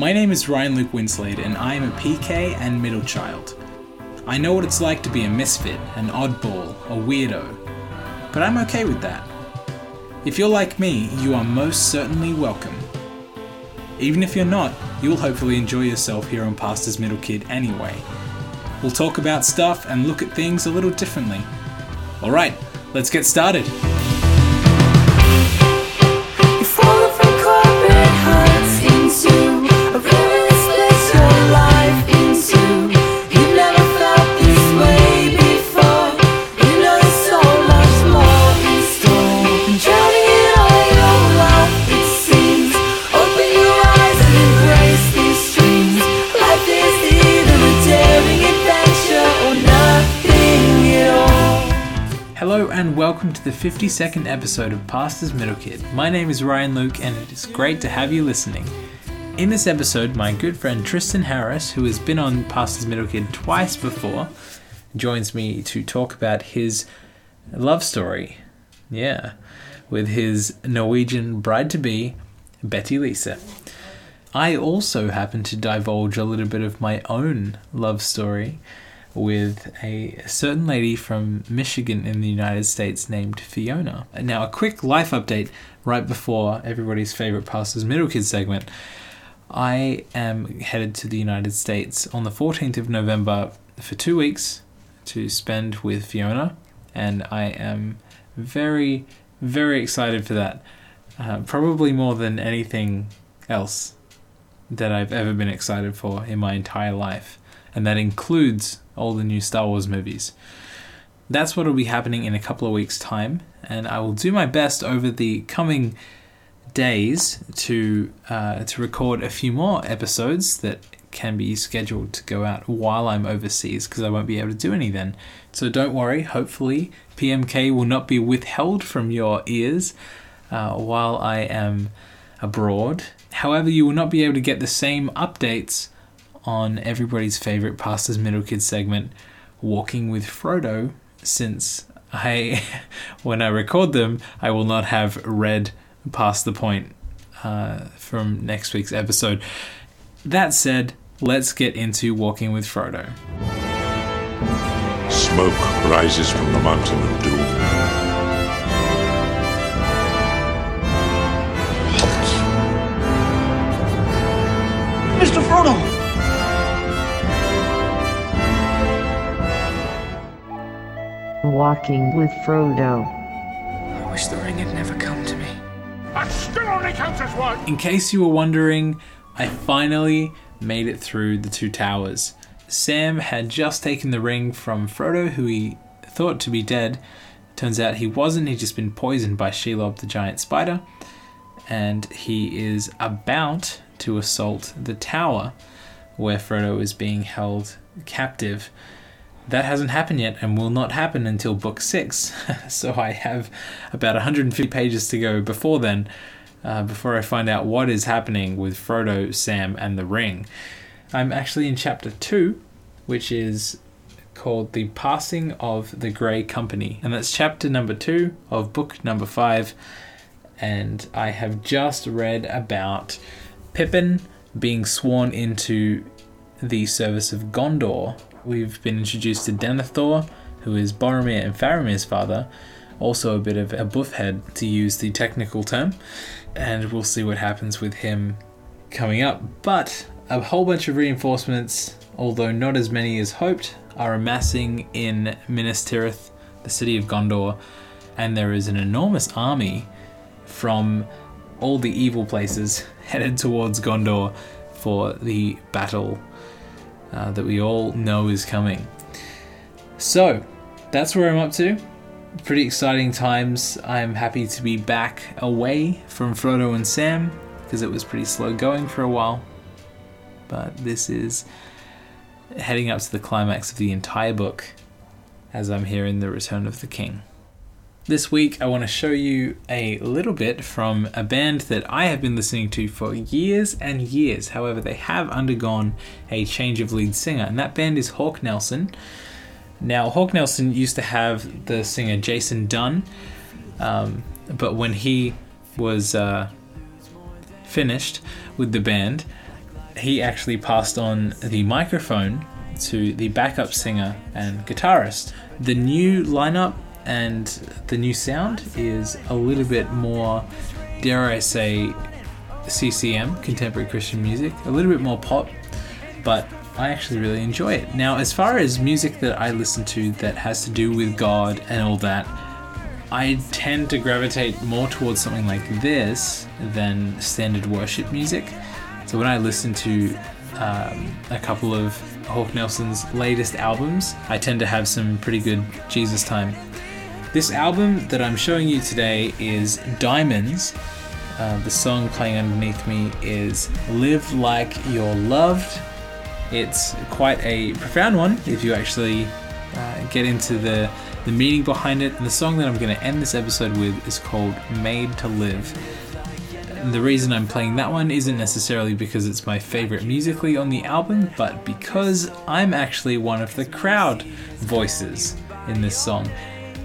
My name is Ryan Luke Winslade, and I am a PK and middle child. I know what it's like to be a misfit, an oddball, a weirdo, but I'm okay with that. If you're like me, you are most certainly welcome. Even if you're not, you'll hopefully enjoy yourself here on Pastor's Middle Kid anyway. We'll talk about stuff and look at things a little differently. Alright, let's get started. To the 52nd episode of Pastor's Middle Kid. My name is Ryan Luke and it is great to have you listening. In this episode, my good friend Tristan Harris, who has been on Pastor's Middle Kid twice before, joins me to talk about his love story. Yeah, with his Norwegian bride to be, Betty Lisa. I also happen to divulge a little bit of my own love story with a certain lady from Michigan in the United States named Fiona. Now, a quick life update right before everybody's favorite Pastor's Middle Kid segment. I am headed to the United States on the 14th of November for two weeks to spend with Fiona, and I am very, very excited for that. Uh, probably more than anything else that I've ever been excited for in my entire life, and that includes all the new Star Wars movies. That's what will be happening in a couple of weeks' time, and I will do my best over the coming days to uh, to record a few more episodes that can be scheduled to go out while I'm overseas because I won't be able to do any then. So don't worry. Hopefully, PMK will not be withheld from your ears uh, while I am abroad. However, you will not be able to get the same updates on everybody's favorite Pastor's Middle Kid segment, Walking with Frodo, since I, when I record them, I will not have read past the point uh, from next week's episode. That said, let's get into Walking with Frodo. Smoke rises from the mountain of doom. Mr. Frodo! Walking with Frodo. I wish the ring had never come to me. That still only counts as one. In case you were wondering, I finally made it through the two towers. Sam had just taken the ring from Frodo, who he thought to be dead. Turns out he wasn't, he'd just been poisoned by Shelob the giant spider. And he is about to assault the tower where Frodo is being held captive. That hasn't happened yet and will not happen until book six. so I have about 150 pages to go before then, uh, before I find out what is happening with Frodo, Sam, and the ring. I'm actually in chapter two, which is called The Passing of the Grey Company. And that's chapter number two of book number five. And I have just read about Pippin being sworn into the service of Gondor. We've been introduced to Denethor, who is Boromir and Faramir's father, also a bit of a buffhead to use the technical term, and we'll see what happens with him coming up. But a whole bunch of reinforcements, although not as many as hoped, are amassing in Minas Tirith, the city of Gondor, and there is an enormous army from all the evil places headed towards Gondor for the battle uh, that we all know is coming. So, that's where I'm up to. Pretty exciting times. I'm happy to be back away from Frodo and Sam because it was pretty slow going for a while. But this is heading up to the climax of the entire book as I'm here in The Return of the King. This week, I want to show you a little bit from a band that I have been listening to for years and years. However, they have undergone a change of lead singer, and that band is Hawk Nelson. Now, Hawk Nelson used to have the singer Jason Dunn, um, but when he was uh, finished with the band, he actually passed on the microphone to the backup singer and guitarist. The new lineup and the new sound is a little bit more, dare I say, CCM, contemporary Christian music, a little bit more pop, but I actually really enjoy it. Now, as far as music that I listen to that has to do with God and all that, I tend to gravitate more towards something like this than standard worship music. So when I listen to um, a couple of Hawk Nelson's latest albums, I tend to have some pretty good Jesus time. This album that I'm showing you today is Diamonds. Uh, the song playing underneath me is Live Like You're Loved. It's quite a profound one if you actually uh, get into the, the meaning behind it. And the song that I'm going to end this episode with is called Made to Live. And the reason I'm playing that one isn't necessarily because it's my favorite musically on the album, but because I'm actually one of the crowd voices in this song.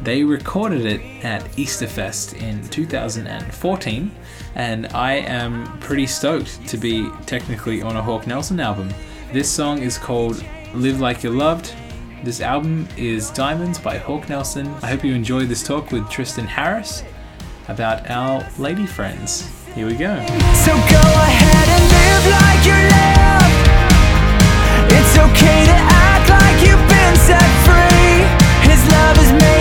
They recorded it at Easterfest in 2014, and I am pretty stoked to be technically on a Hawk Nelson album. This song is called Live Like You're Loved. This album is Diamonds by Hawk Nelson. I hope you enjoyed this talk with Tristan Harris about our lady friends. Here we go. So go ahead and live like you're loved. It's okay to act like you've been set free. His love has made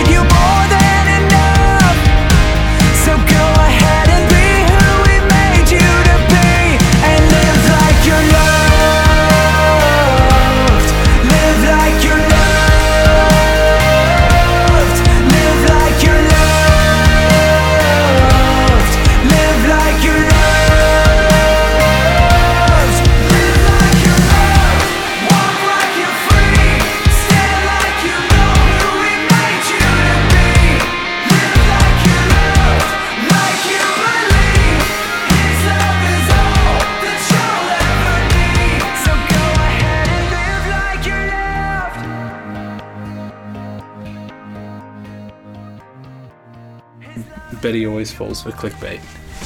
Betty always falls for clickbait.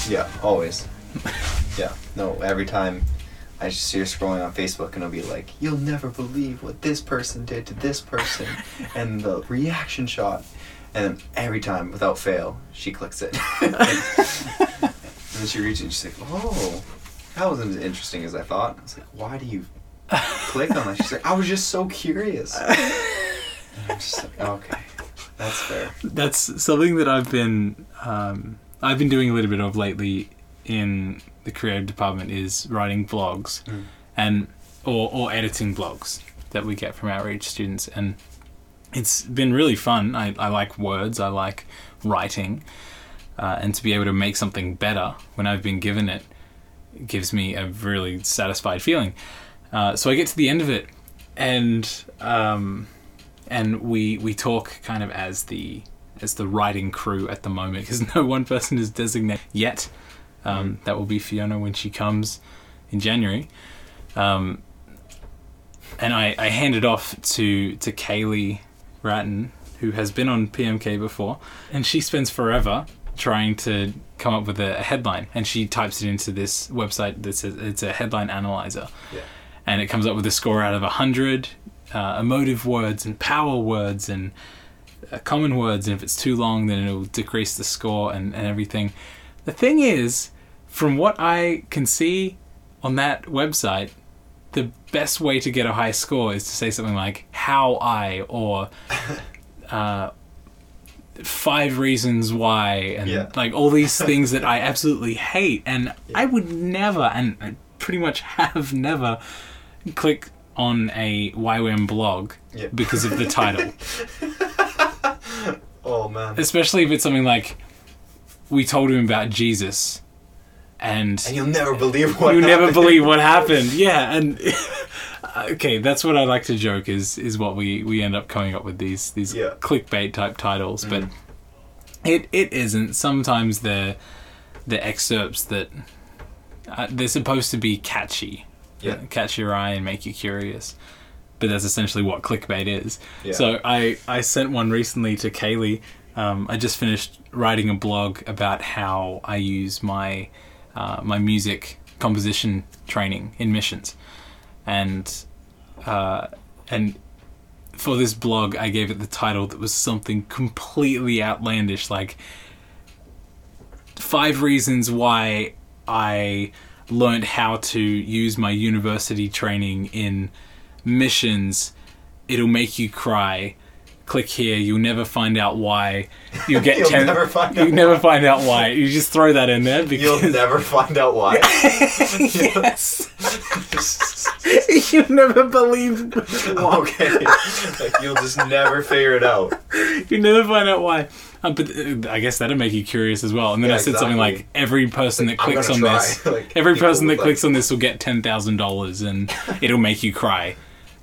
Yeah, always. yeah, no, every time I just see her scrolling on Facebook and it'll be like, you'll never believe what this person did to this person, and the reaction shot. And every time, without fail, she clicks it. and then she reaches it and she's like, oh, that wasn't as interesting as I thought. I was like, why do you click on that? She's like, I was just so curious. And I'm just like, okay, that's fair. That's something that I've been um, I've been doing a little bit of lately in the creative department is writing blogs and or or editing blogs that we get from outreach students and it's been really fun. I, I like words. I like writing, uh, and to be able to make something better when I've been given it gives me a really satisfied feeling. Uh, so I get to the end of it, and um, and we we talk kind of as the as the writing crew at the moment because no one person is designated yet. Um, That will be Fiona when she comes in January. Um, and I, I hand it off to to Kaylee Ratton, who has been on PMK before, and she spends forever trying to come up with a, a headline, and she types it into this website that says it's a headline analyzer, Yeah. and it comes up with a score out of hundred uh, emotive words and power words and common words, and if it's too long, then it'll decrease the score and, and everything. The thing is, from what I can see on that website, the best way to get a high score is to say something like "how I" or uh, five reasons why, and Yeah. like all these things that I absolutely hate, and I would never, and I pretty much have never, click on a YWAM blog Yeah. because of the title. Oh man. especially if it's something like we told him about Jesus and And you'll never believe what you never happened. believe what happened yeah and okay that's what I like to joke is is what we we end up coming up with these these Yeah. clickbait type titles but it it isn't sometimes they're the excerpts that uh, they're supposed to be catchy Yeah. catch your eye and make you curious but that's essentially what clickbait is. Yeah. so I I sent one recently to Kaylee. Um, I just finished writing a blog about how I use my uh, my music composition training in missions, and uh, and for this blog, I gave it the title that was something completely outlandish, like five reasons why I learned how to use my university training in missions. It'll make you cry. Click here. You'll never find out why. You'll get You'll ten. never find you'll out never why. find out why. You just throw that in there because You'll never find out why. yes. you never believe. okay. like you'll just never figure it out. You never find out why. Um, but uh, I guess that'll make you curious as well. And then Yeah, I said something like, every person Like, that clicks on gonna this. Like, every person that like- clicks on this will get ten thousand dollars, and it'll make you cry.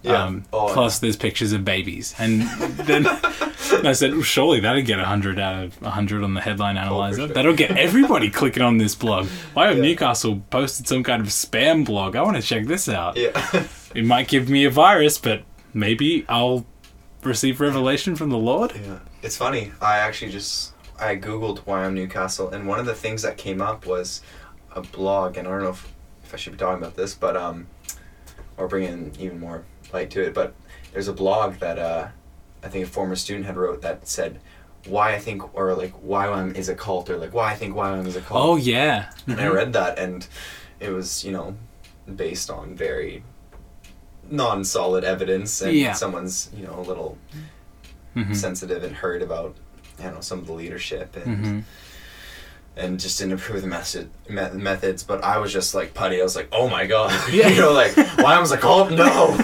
Yeah. Um, Oh, plus, there's pictures of babies, and then I said, well, surely that'll get hundred out of hundred on the headline analyzer. Oh, sure. That'll get everybody clicking on this blog. Why have Yeah. Newcastle posted some kind of spam blog? I want to check this out. Yeah. It might give me a virus, but maybe I'll receive revelation from the Lord. Yeah, it's funny. I actually just I googled YWAM Newcastle, and one of the things that came up was a blog, and I don't know if, if I should be talking about this, but um, or bring in even more light to it. But there's a blog that uh, I think a former student had wrote that said why I think or like YWAM is a cult or like why I think YWAM is a cult. Oh yeah, and I read that, and it was you know based on very non-solid evidence and Yeah. someone's you know a little sensitive and hurt about you know some of the leadership and Mhm. And just didn't approve the method me- methods. But I was just like putty. I was like, oh my god, Yeah. you know, like why I was like, oh no,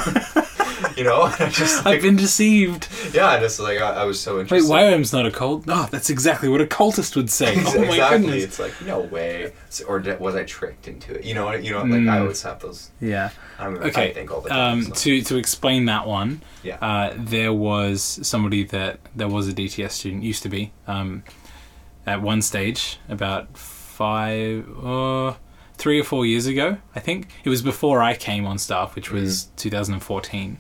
you know, I just like, I've been deceived. yeah, I just like I, I was so interested. Wait. YWAM's not a cult? No, that's exactly what a cultist would say. Oh my exactly. goodness. It's like no way, So- or did, was I tricked into it? You know, you know, like I Mm. always have those. Yeah. I'm, Okay. I think all the time. Um, so. to to explain that one, Yeah. uh, there was somebody that there was a DTS student used to be um, at one stage about five uh, three or four years ago. I think it was before I came on staff, which was 2014,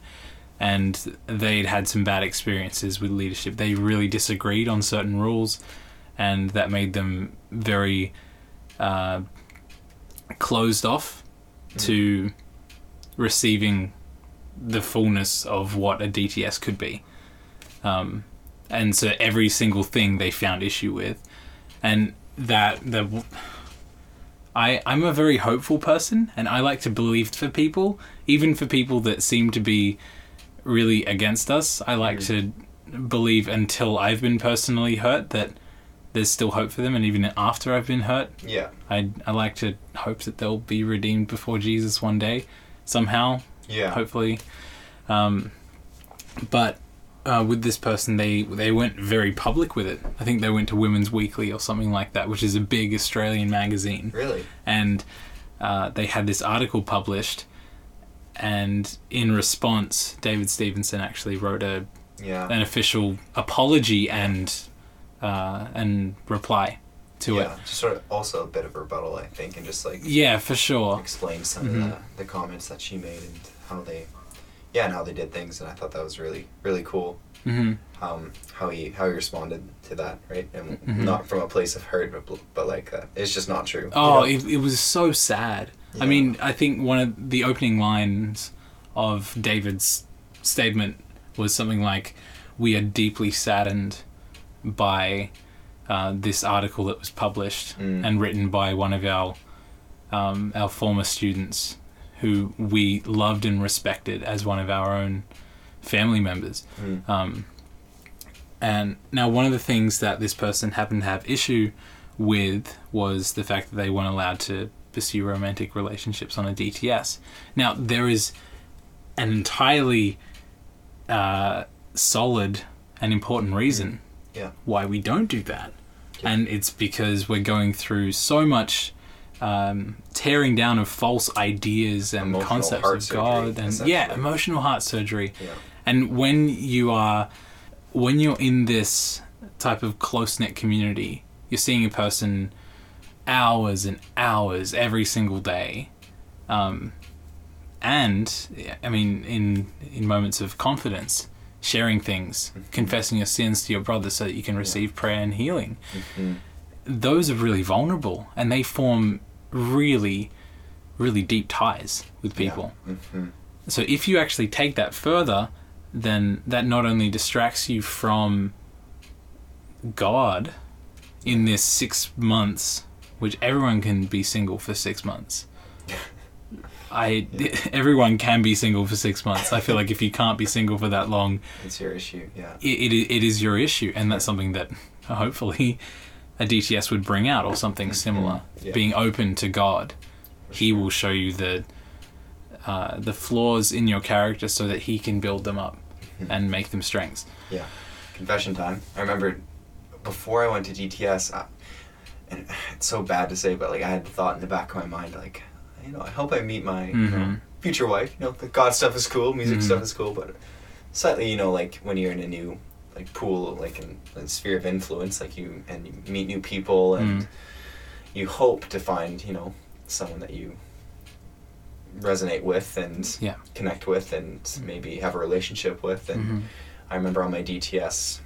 and they'd had some bad experiences with leadership. They really disagreed on certain rules, and that made them very uh, closed off to receiving the fullness of what a DTS could be. Um, and so every single thing they found issue with, and that the I I'm a very hopeful person, and I like to believe for people, even for people that seem to be really against us. I like to believe until I've been personally hurt that there's still hope for them, and even after I've been hurt, yeah. I I like to hope that they'll be redeemed before Jesus one day, somehow, Yeah. hopefully. Um, but uh, with this person, they they went very public with it. I think they went to Women's Weekly or something like that, which is a big Australian magazine, Really. and uh, they had this article published. And in response, David Stevenson actually wrote a Yeah. an official apology and uh, and reply to yeah. it. Just sort of also a bit of a rebuttal, I think, and just like Yeah, for sure. explain some Mm-hmm. of the, the comments that she made and how they, yeah, and how they did things, and I thought that was really really cool. hmm Um, how he how he responded to that, right? And Mhm. not from a place of hurt, but but like that. It's just not true. you Oh, know? it, it was so sad. I mean, I think one of the opening lines of David's statement was something like, "We are deeply saddened by uh, this article that was published Mm. and written by one of our um, our former students, who we loved and respected as one of our own family members." Mm. Um, and now, one of the things that this person happened to have issue with was the fact that they weren't allowed to pursue romantic relationships on a DTS. Now, there is an entirely uh, solid and important reason Yeah. why we don't do that. Yeah. And it's because we're going through so much um, tearing down of false ideas and Emotional concepts of surgery, God and yeah, emotional heart surgery. Yeah. And when you are when you're in this type of close knit community, you're seeing a person hours and hours every single day. Um, and I mean in in moments of confidence, sharing things, confessing your sins to your brother so that you can receive prayer and healing. Those are really vulnerable and they form really really deep ties with people. hmm So if you actually take that further, then that not only distracts you from God in this six months, which everyone can be single for six months. I everyone can be single for six months. I feel like if you can't be single for that long, It's your issue. Yeah. it, it, it is your issue, and that's something that hopefully a DTS would bring out or something similar. Yeah. Being open to God, He will show you the uh, the flaws in your character so that He can build them up and make them strengths. Yeah. Confession time. I remember before I went to DTS, I, and it's so bad to say, but like I had the thought in the back of my mind, like, you know, I hope I meet my you know, Mhm. future wife. You know, the God stuff is cool, music Mhm. stuff is cool, but slightly, you know, like when you're in a new like pool, like in a sphere of influence, like you and you meet new people and Mm. you hope to find, you know, someone that you resonate with and Yeah. connect with and maybe have a relationship with and Mhm. I remember on my DTS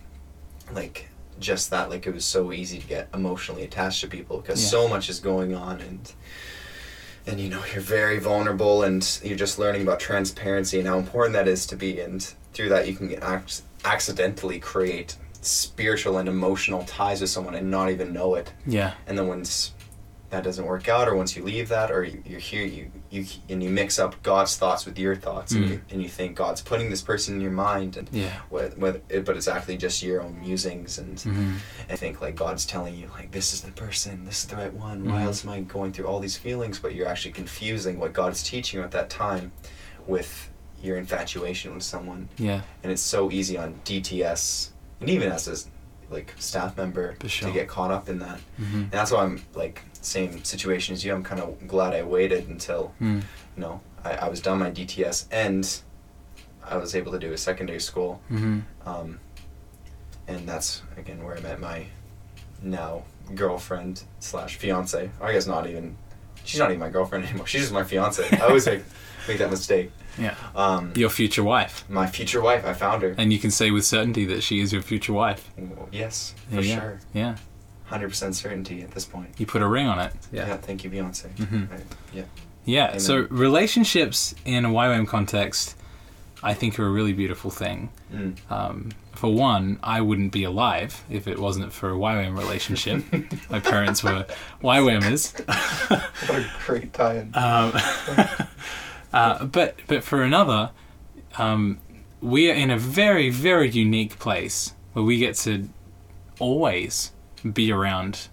like just that like it was so easy to get emotionally attached to people because Yeah. so much is going on and and you know you're very vulnerable and you're just learning about transparency and how important that is to be and through that you can ac- accidentally create spiritual and emotional ties with someone and not even know it Yeah. and then once that doesn't work out or once you leave that or you, you're here you, you and you mix up god's thoughts with your thoughts and, Mm. you, and you think god's putting this person in your mind and Yeah. whether, whether it, but it's actually just your own musings and Mhm. I think like God's telling you like this is the person, this is the right one. Why Mhm. else am I going through all these feelings? But you're actually confusing what God is teaching you at that time with your infatuation with someone, Yeah. and it's so easy on DTS and even as a like staff member sure. to get caught up in that. Mhm. And that's why I'm like same situation as you. I'm kind of glad I waited until Mm. you know I, I was done my DTS and I was able to do a secondary school Mhm. um, and that's again where I met my now girlfriend slash fiance. I guess not even. She's not even my girlfriend anymore. She's just my fiance. I always make make that mistake. Yeah. Um, Your future wife. my future wife. I found her. And you can say with certainty that she is your future wife. Yes, for go. sure. Yeah. Hundred percent certainty at this point. You put a ring on it. Yeah. thank you, Beyonce. Mhm. Right, Yeah. Yeah, Amen. so relationships in a YWAM context, I think, are a really beautiful thing. Mm. Um, for one, I wouldn't be alive if it wasn't for a YWAM relationship. My parents were YWAMers. What a great tie-in. Um, uh, but but for another, um, we are in a very very unique place where we get to always be around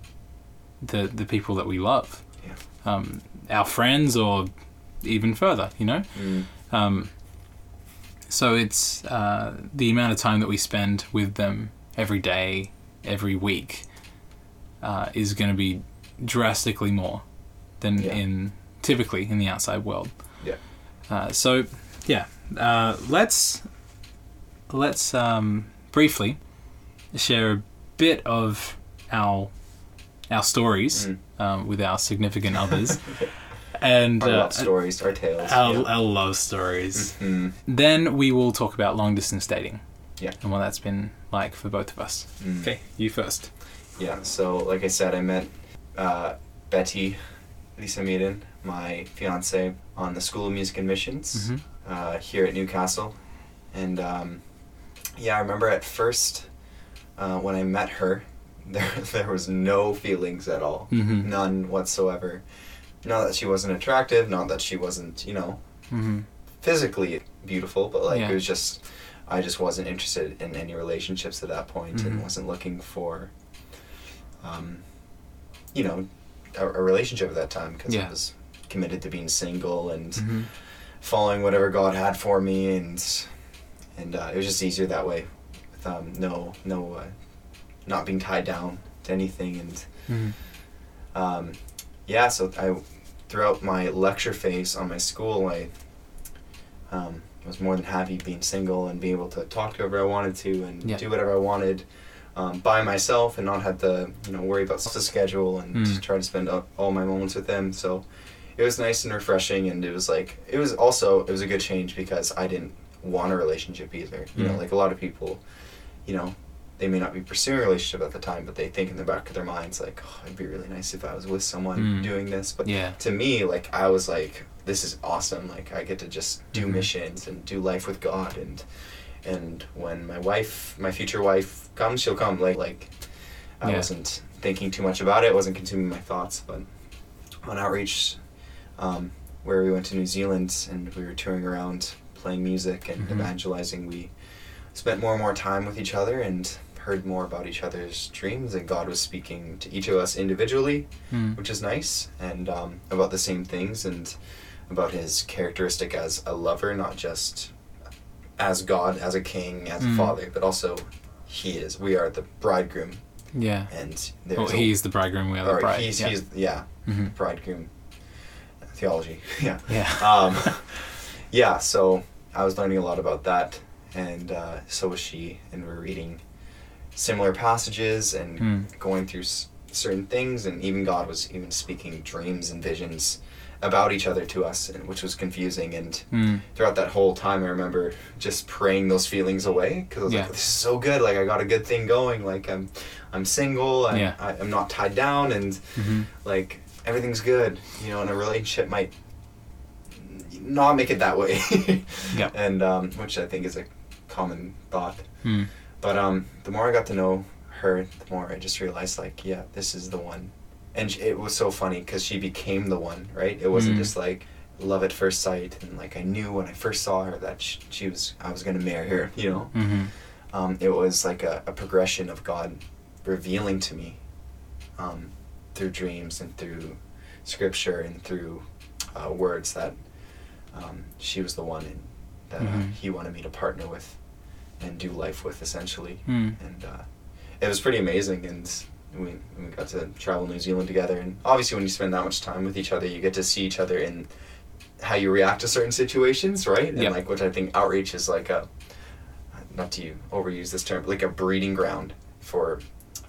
the the people that we love, Yeah. um, our friends or even further. You know. Mm. Um, so it's uh, the amount of time that we spend with them every day, every week, uh, is going to be drastically more than Yeah. in typically in the outside world. Uh, so yeah, uh, let's let's um, briefly share a bit of our our stories Mm. um, with our significant others. And Our uh, love stories, our tales. our, yeah. our love stories. Mm. Then we will talk about long distance dating. Yeah. And what that's been like for both of us. Mm. Okay, you first. Yeah, so like I said, I met uh, Betty Lisa Meaden, my fiance, on the School of Music and Missions Mhm. uh, here at Newcastle. And um, yeah, I remember at first uh, when I met her, there, there was no feelings at all. Mhm. None whatsoever. Not that she wasn't attractive, not that she wasn't, you know, Mm-hmm. physically beautiful, but like Yeah. it was just I just wasn't interested in any relationships at that point and wasn't looking for um you know a, a relationship at that time because Yeah. I was committed to being single and Mm-hmm. following whatever God had for me and and uh, it was just easier that way with um, no no uh, not being tied down to anything and Mm-hmm. um, yeah, so I throughout my lecture phase on my school, I um, was more than happy being single and being able to talk to whoever I wanted to and Yeah. do whatever I wanted um, by myself and not have to you know worry about the schedule and Mm. try to spend all- all my moments with them. So it was nice and refreshing, and it was like it was also it was a good change because I didn't want a relationship either. You know, Mm. like a lot of people, you know, they may not be pursuing a relationship at the time, but they think in the back of their minds like, oh, it'd be really nice if I was with someone Mm. doing this. But Yeah. to me, like I was like, this is awesome. Like I get to just do Mhm. missions and do life with God and and when my wife, my future wife comes, she'll come. Like like I Yeah. wasn't thinking too much about it. wasn't consuming my thoughts. But on outreach, um, where we went to New Zealand and we were touring around playing music and Mhm. evangelizing, we spent more and more time with each other and heard more about each other's dreams and God was speaking to each of us individually Mm. which is nice, and um, about the same things and about his characteristic as a lover, not just as God, as a king, as Mm. a father, but also he is. We are the bridegroom, Yeah. and there's Well, a- he's the bridegroom. We are the bride. he's yeah. he's yeah, Mhm. bridegroom theology. yeah. Yeah. Um, yeah. So I was learning a lot about that, and uh, so was she, and we're reading similar passages and Mm. going through s- certain things, and even God was even speaking dreams and visions about each other to us, and which was confusing. And Mm. throughout that whole time, I remember just praying those feelings away because I was Yeah. like, "This is so good! Like I got a good thing going. Like I'm, I'm single. I'm, Yeah. I, I'm not tied down, and Mhm. like everything's good. You know, and a relationship might not make it that way. Yeah. And um, which I think is a common thought. Mm. But um, the more I got to know her, the more I just realized, like, yeah, this is the one. And sh- it was so funny because she became the one, right? It wasn't Mm. just like love at first sight, and like I knew when I first saw her that she, she was, I was gonna marry her. You know, Mhm. um, it was like a, a progression of God revealing to me um, through dreams and through scripture and through uh, words that um, she was the one in, that uh, Mhm. He wanted me to partner with and do life with, essentially Mm. and uh, it was pretty amazing and we, we got to travel New Zealand together and obviously when you spend that much time with each other you get to see each other in how you react to certain situations right and Yeah. like which I think outreach is like a not to overuse this term but like a breeding ground for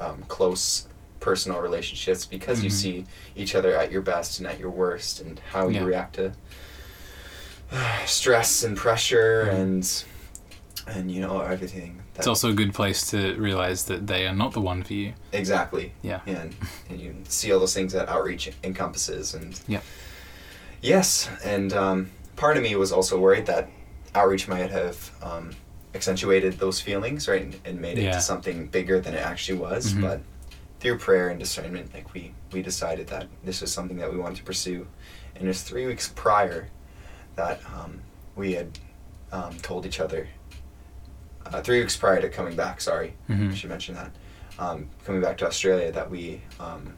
um, close personal relationships because you Mhm. see each other at your best and at your worst and how Yeah. you react to stress and pressure and and you know everything It's also a good place to realize that they are not the one for you. Exactly. Yeah. And and you see all those things that outreach encompasses and Yeah. Yes, and um, part of me was also worried that outreach might have um, accentuated those feelings, right, and, and made it Yeah. to something bigger than it actually was. Mhm. But through prayer and discernment, like we we decided that this was something that we wanted to pursue, and it was three weeks prior that um, we had um, told each other. Uh, three weeks prior to coming back, sorry, Mhm. I should mention that. Um, coming back to Australia, that we um,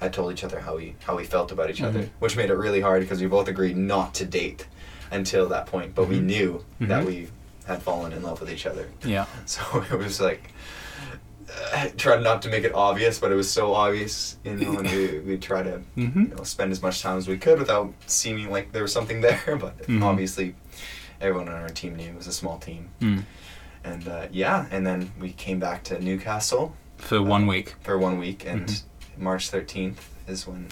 had told each other how we how we felt about each other, Mhm. which made it really hard because we both agreed not to date until that point. But we Mhm. knew that Mhm. we had fallen in love with each other. Yeah. So it was like uh, tried not to make it obvious, but it was so obvious, you know. And we we try to Mhm. you know spend as much time as we could without seeming like there was something there. But Mhm. obviously, everyone on our team knew it was a small team. Mm. And uh, yeah, and then we came back to Newcastle For one week. for one week, and Mhm. March 13th is when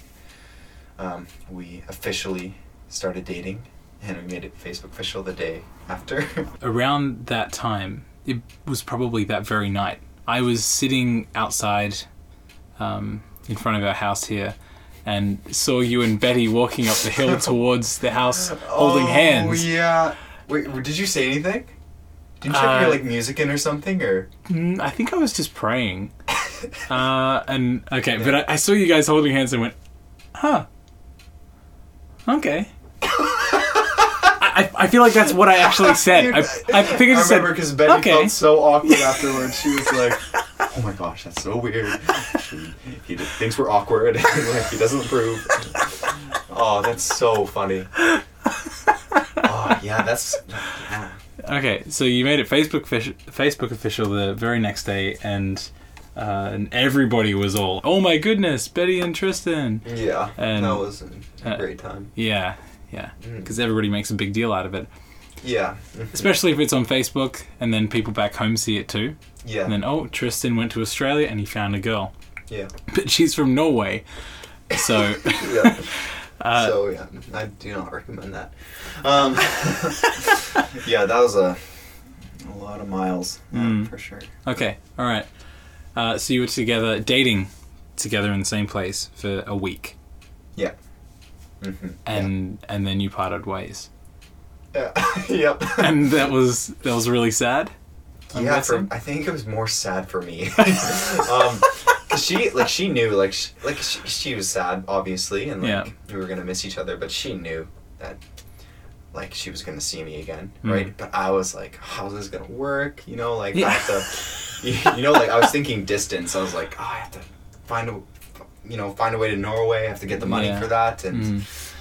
um, we officially started dating, and we made it Facebook official the day after. Around that time, it was probably that very night. I was sitting outside um, in front of our house here and saw you and Betty walking up the hill towards the house holding oh, hands. yeah. Wait, did you say anything? Didn't you Uh, your like music in or something, or? Mm, I think I was just praying. Uh, and okay, but I, I saw you guys holding hands and went, huh. Okay. I, I I feel like that's what I actually said. I, I think I I just said, remember because Betty okay. felt so awkward afterwards. She was like, "Oh my gosh, that's so weird." He, he did, thinks we're awkward. like he doesn't approve. Oh, that's so funny. Oh yeah, that's yeah. Okay, so you made it Facebook official, Facebook official the very next day, and uh, and everybody was all, "Oh my goodness, Betty and Tristan!" Yeah, And, that was a, a uh, great time. Yeah, yeah, Mm. because everybody makes a big deal out of it, Yeah, especially if it's on Facebook, and then people back home see it too. yeah, And then, oh, Tristan went to Australia and he found a girl, yeah, but she's from Norway, so yeah. uh, so yeah, I do not recommend that. Um, yeah, that was a a lot of miles, yeah, Mm. for sure. Okay, all right. Uh, so you were together, dating together in the same place for a week, Yeah. Hmm and and then you parted ways, Yeah. yep. and that was that was really sad. I'm yeah, for. I think it was more sad for me. um, 'cause she like she knew like she, like she, she was sad obviously, and like Yeah. we were gonna miss each other, but she knew that like she was gonna see me again, Mm. right? But I was like, how's this gonna work? You know, like I have to, you, you know, like I was thinking distance. I was like, oh, I have to find a, you know, find a way to Norway. I have to get the money Yeah. for that, and Mm.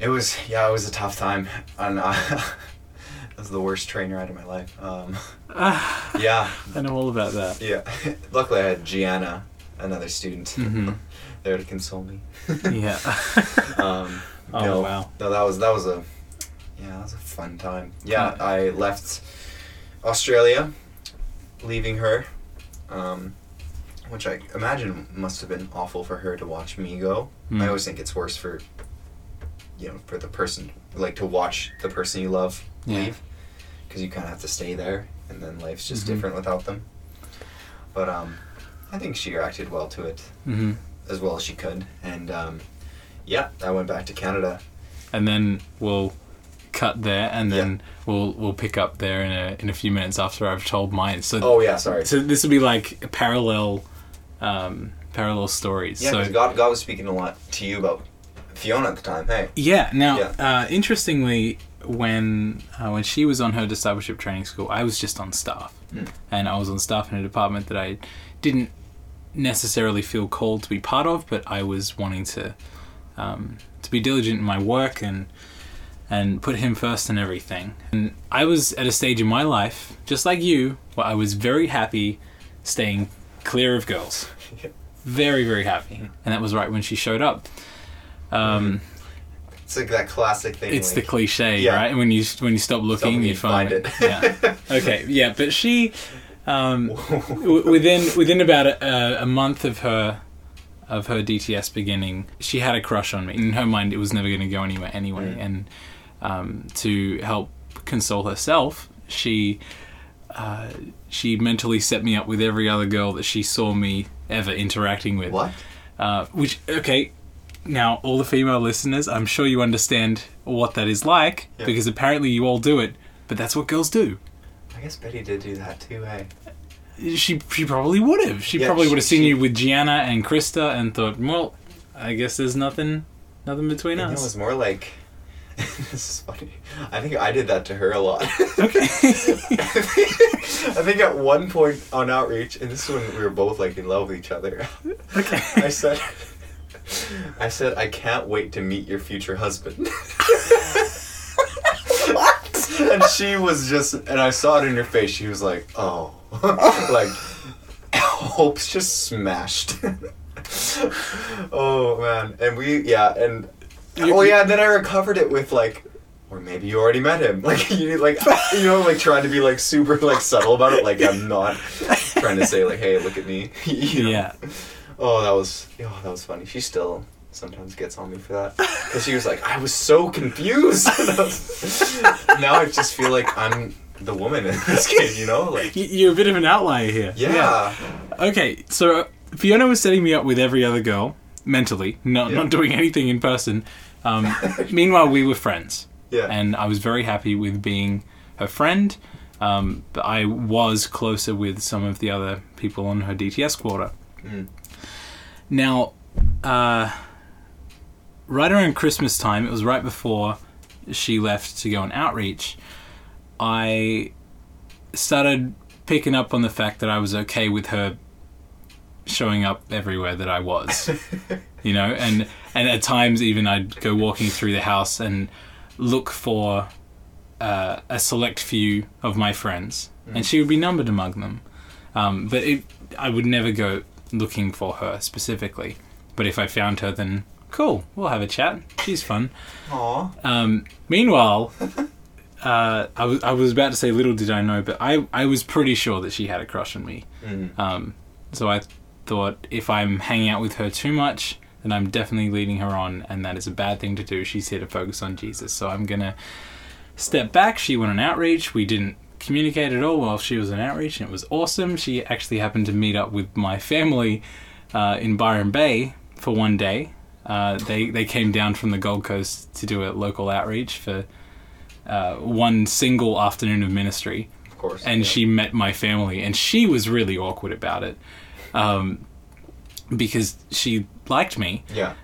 it was yeah, it was a tough time, and uh, it was the worst train ride of my life. Um, Ah, yeah, I know all about that. yeah. Luckily, I had Gianna, another student, Mhm. there to console me. Yeah. Um, Oh, no, wow. No, that was that was a yeah, that was a fun time. Yeah, I left Australia, leaving her, um, which I imagine must have been awful for her to watch me go. Mm. I always think it's worse for you know for the person like to watch the person you love Yeah. leave because you kind of have to stay there, and then life's just Mhm. different without them. But um, I think she reacted well to it hmm as well as she could, and um, yeah, I went back to Canada. And then we'll cut there, and then Yeah. we'll we'll pick up there in a in a few minutes after I've told mine. So Oh yeah, sorry. so this will be like a parallel um, parallel stories. Yeah, so God, God was speaking a lot to you about Fiona at the time. Hey. Yeah. Now, Yeah. Uh, interestingly, when uh, when she was on her discipleship training school, I was just on staff, Mm. and I was on staff in a department that I didn't necessarily feel called to be part of, but I was wanting to um, to be diligent in my work and and put him first in everything. And I was at a stage in my life, just like you, where I was very happy staying clear of girls. Very, very happy. And that was right when she showed up. Um, It's like that classic thing. it's the cliche, Yeah. right? When you when you stop looking, Something you find it. it. yeah. Okay. Yeah, but she, um, w- within within about a, a month of her of her DTS beginning, she had a crush on me. In her mind, it was never going to go anywhere anyway. Mm. And um, to help console herself, she uh, she mentally set me up with every other girl that she saw me ever interacting with. what? Uh, which okay, now all the female listeners, I'm sure you understand what that is like Yeah. because apparently you all do it. But that's what girls do. I guess Betty did do that too. Hey. She she probably would have. She Yeah, probably she- would have seen she- you with Gianna and Krista and thought, well, I guess there's nothing nothing between know, it was more like. this is funny. I think I did that to her a lot. Okay. I think at one point on outreach, and this is when we were both like in love with each other. okay. I said, I said, I can't wait to meet your future husband. what? And she was just, and I saw it in her face. She was like, oh, like hopes just smashed. oh man, and we, yeah, and You- oh yeah, and then I recovered it with like. Or maybe you already met him. Like you like you know, like trying to be like super like subtle about it. Like I'm not trying to say like, hey, look at me. you know? Yeah. Oh, that was oh, that was funny. She still sometimes gets on me for that because she was like, I was so confused. Was- now I just feel like I'm the woman in this game. You know, like You're a bit of an outlier here. yeah, Okay, so uh, Fiona was setting me up with every other girl mentally, not Yeah. not doing anything in person. Um, meanwhile, we were friends. yeah, and I was very happy with being her friend. Um, but I was closer with some of the other people on her DTS quarter. Mm. Now, uh, right around Christmas time, it was right before she left to go on outreach. I started picking up on the fact that I was okay with her showing up everywhere that I was you know and and at times even i'd go walking through the house and look for uh, a select few of my friends. And she would be numbered among them. Um, but it, i would never go looking for her specifically. But if i found her then cool we'll have a chat. She's fun. Aw. um, meanwhile uh, I, was, I was about to say little did i know but I, I was pretty sure that she had a crush on me. Mm. um, so I thought if I'm hanging out with her too much, then I'm definitely leading her on, and that is a bad thing to do. She's here to focus on Jesus. So I'm going to step back. She went on outreach. We didn't communicate at all while she was on outreach, and it was awesome. She actually happened to meet up with my family uh, in Byron Bay for one day. Uh, they they came down from the Gold Coast to do a local outreach for uh, one single afternoon of ministry Of course. and yeah. she met my family, and she was really awkward about it, um, because she liked me, Yeah.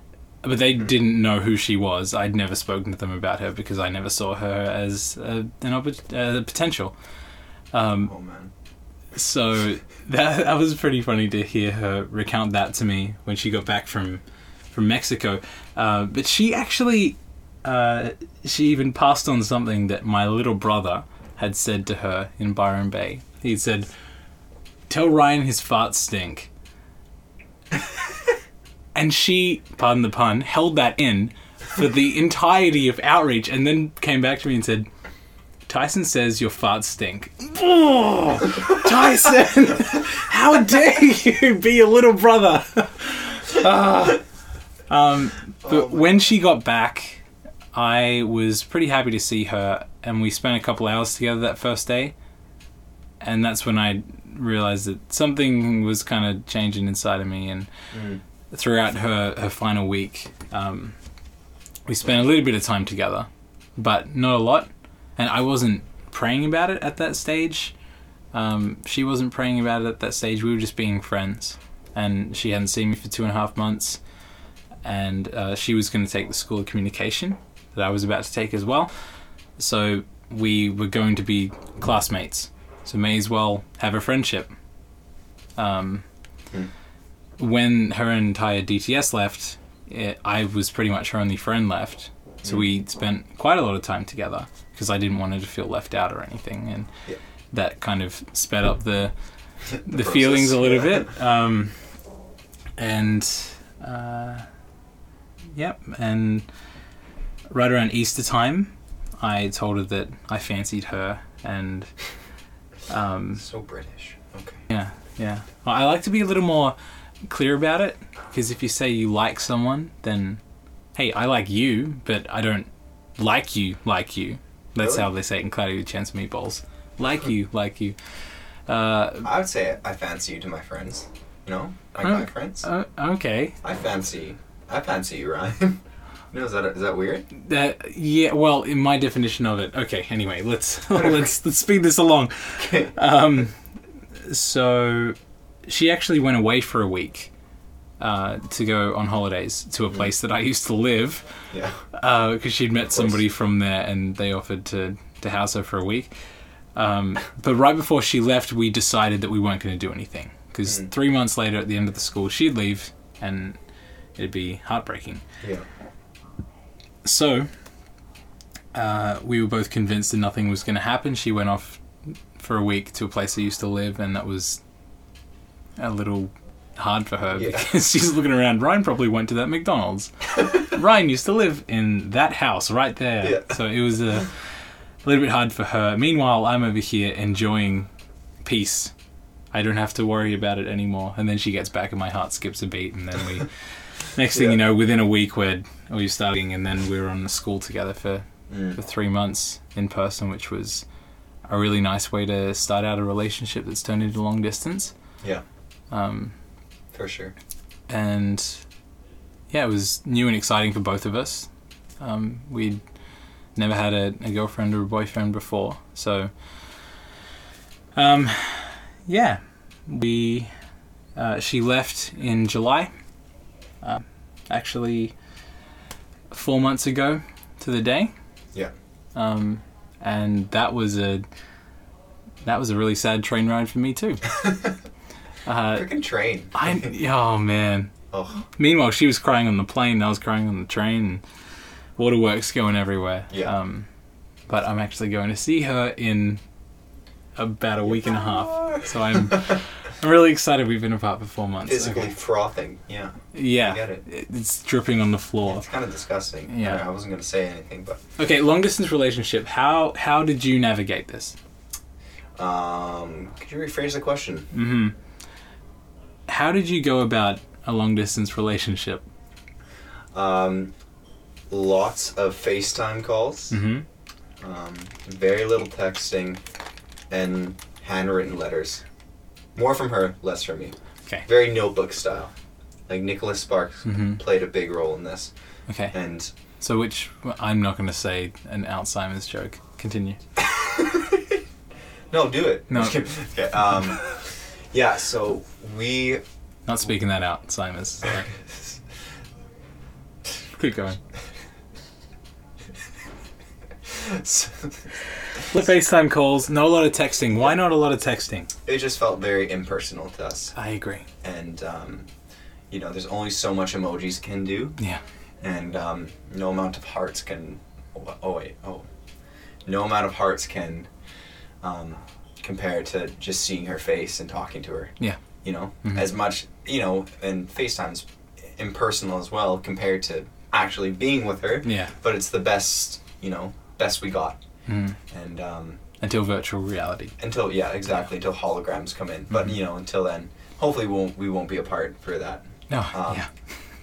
but they didn't know who she was. I'd never spoken to them about her because I never saw her as a, an oppor- uh, potential. Um, Oh man. so that that was pretty funny to hear her recount that to me when she got back from from Mexico. Uh, but she actually uh, she even passed on something that my little brother had said to her in Byron Bay. He said, "Tell Ryan his farts stink." And she, pardon the pun, held that in for the entirety of outreach, and then came back to me and said. Tyson says your farts stink. Oh, Tyson, how dare you be a little brother? Ah. um, but when she got back, I was pretty happy to see her, and we spent a couple hours together that first day. And that's when I realized that something was kind of changing inside of me. And throughout her, her final week, um, we spent a little bit of time together, but not a lot. And I wasn't praying about it at that stage. Um, she wasn't praying about it at that stage. We were just being friends. And she hadn't seen me for two and a half months. And uh, she was going to take the School of Communication that I was about to take as well. So we were going to be classmates. So may as well have a friendship. Um, When her entire DTS left, it, I was pretty much her only friend left. So we spent quite a lot of time together because I didn't want her to feel left out or anything, and Yeah. that kind of sped up the the, process, feelings a little yeah. bit. Um, and uh, yep, and right around Easter time, I told her that I fancied her, and um, So British. Okay. yeah, yeah. I like to be a little more clear about it because if you say you like someone, then hey, I like you, but I don't like you like you. That's Really? how they say it in Cloudy with Chance of Meatballs. Like you, like you. Uh, I would say I fancy you to my friends. You know, like Oh. my friends. uh, okay. I fancy. I fancy you, Ryan. no, is that is that weird? That yeah. Well, in my definition of it. Okay. Anyway, let's let's let's speed this along. Okay. Um, so she actually went away for a week uh, to go on holidays to a place that I used to live yeah. because she'd met somebody from there and they offered to, to house her for a week. Um, but right before she left, we decided that we weren't going to do anything because three months later, at the end of the school, she'd leave and it'd be heartbreaking. Yeah. So uh, we were both convinced that nothing was going to happen. She went off for a week to a place I used to live, and that was a little hard for her Yeah. because she's looking around. Ryan probably went to that McDonald's. Ryan used to live in that house right there. Yeah. So it was a little bit hard for her. Meanwhile, I'm over here enjoying peace. I don't have to worry about it anymore. And then she gets back, and my heart skips a beat, and then we. Next thing Yeah. you know, within a week, we're we starting, and then we were on the school together for Mm. for three months in person, which was a really nice way to start out a relationship that's turned into long distance. Yeah. Um, For sure. and yeah, it was new and exciting for both of us. Um, we'd never had a, a girlfriend or a boyfriend before, so um, yeah, we uh, she left in July. Uh, actually, four months ago to the day. Yeah. Um, and that was a that was a really sad train ride for me too. uh, Freaking train. I oh man. oh. Meanwhile, she was crying on the plane. I was crying on the train. And waterworks going everywhere. Yeah. Um, but I'm actually going to see her in about a week and a half. So I'm I'm really excited. We've been apart for four months. Physically Okay. frothing. Yeah. Yeah. I get it. It's dripping on the floor. It's kind of disgusting. Yeah. I wasn't gonna say anything, but Okay, long distance relationship. How how did you navigate this? um, could you rephrase the question? hmm How did you go about a long distance relationship? Um, lots of FaceTime calls. hmm Um, very little texting, and handwritten letters. More from her, less from me. Okay. Very notebook style. Like Nicholas Sparks Mhm. played a big role in this, Okay. and So which I'm not going to say an Alzheimer's joke. Continue. no, do it. No. okay, um, yeah. So we Not speaking that out, Simon. Keep going. The FaceTime calls, not a lot of texting. Why not a lot of texting? it just felt very impersonal to us, I agree. and um, you know, there's only so much emojis can do. Yeah. and um, no amount of hearts can. Oh, oh wait, oh, no amount of hearts can um, compare to just seeing her face and talking to her. Yeah. You know, Mhm. as much you know, and FaceTime's impersonal as well compared to actually being with her. Yeah. But it's the best, you know, best we got, Mm. and um, Until virtual reality. until yeah, exactly until holograms come in. But Mhm. you know, until then, hopefully we won't we won't be apart for that. No. Um, yeah.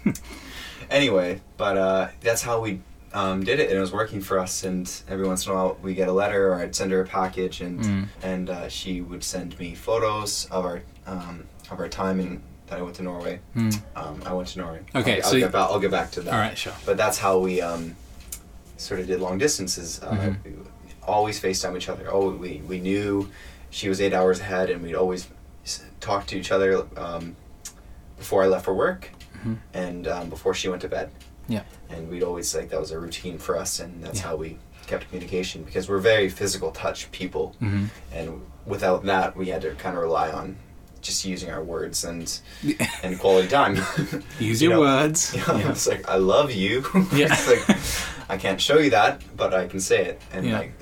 anyway, but uh, that's how we um, did it, and it was working for us. And every once in a while, we get a letter, or I'd send her a package, and Mm. and uh, she would send me photos of our um, of our time in that I went to Norway. Mm. Um, I went to Norway. Okay, I'll, I'll so you- get back. I'll get back to that. All right. Sure. But that's how we um, sort of did long distances. Uh, Mhm. we always FaceTime each other. Oh, we we knew she was eight hours ahead, and we'd always talk to each other um, before I left for work, Mhm. and um, before she went to bed. Yeah. And we'd always like that was a routine for us, and that's Yeah. how we kept communication because we're very physical touch people, hmm and without that, we had to kind of rely on just using our words and and quality time. Use You your know, words. yeah, Yeah. It's like I love you. Yeah. it's like I can't show you that, but I can say it, and Yeah. like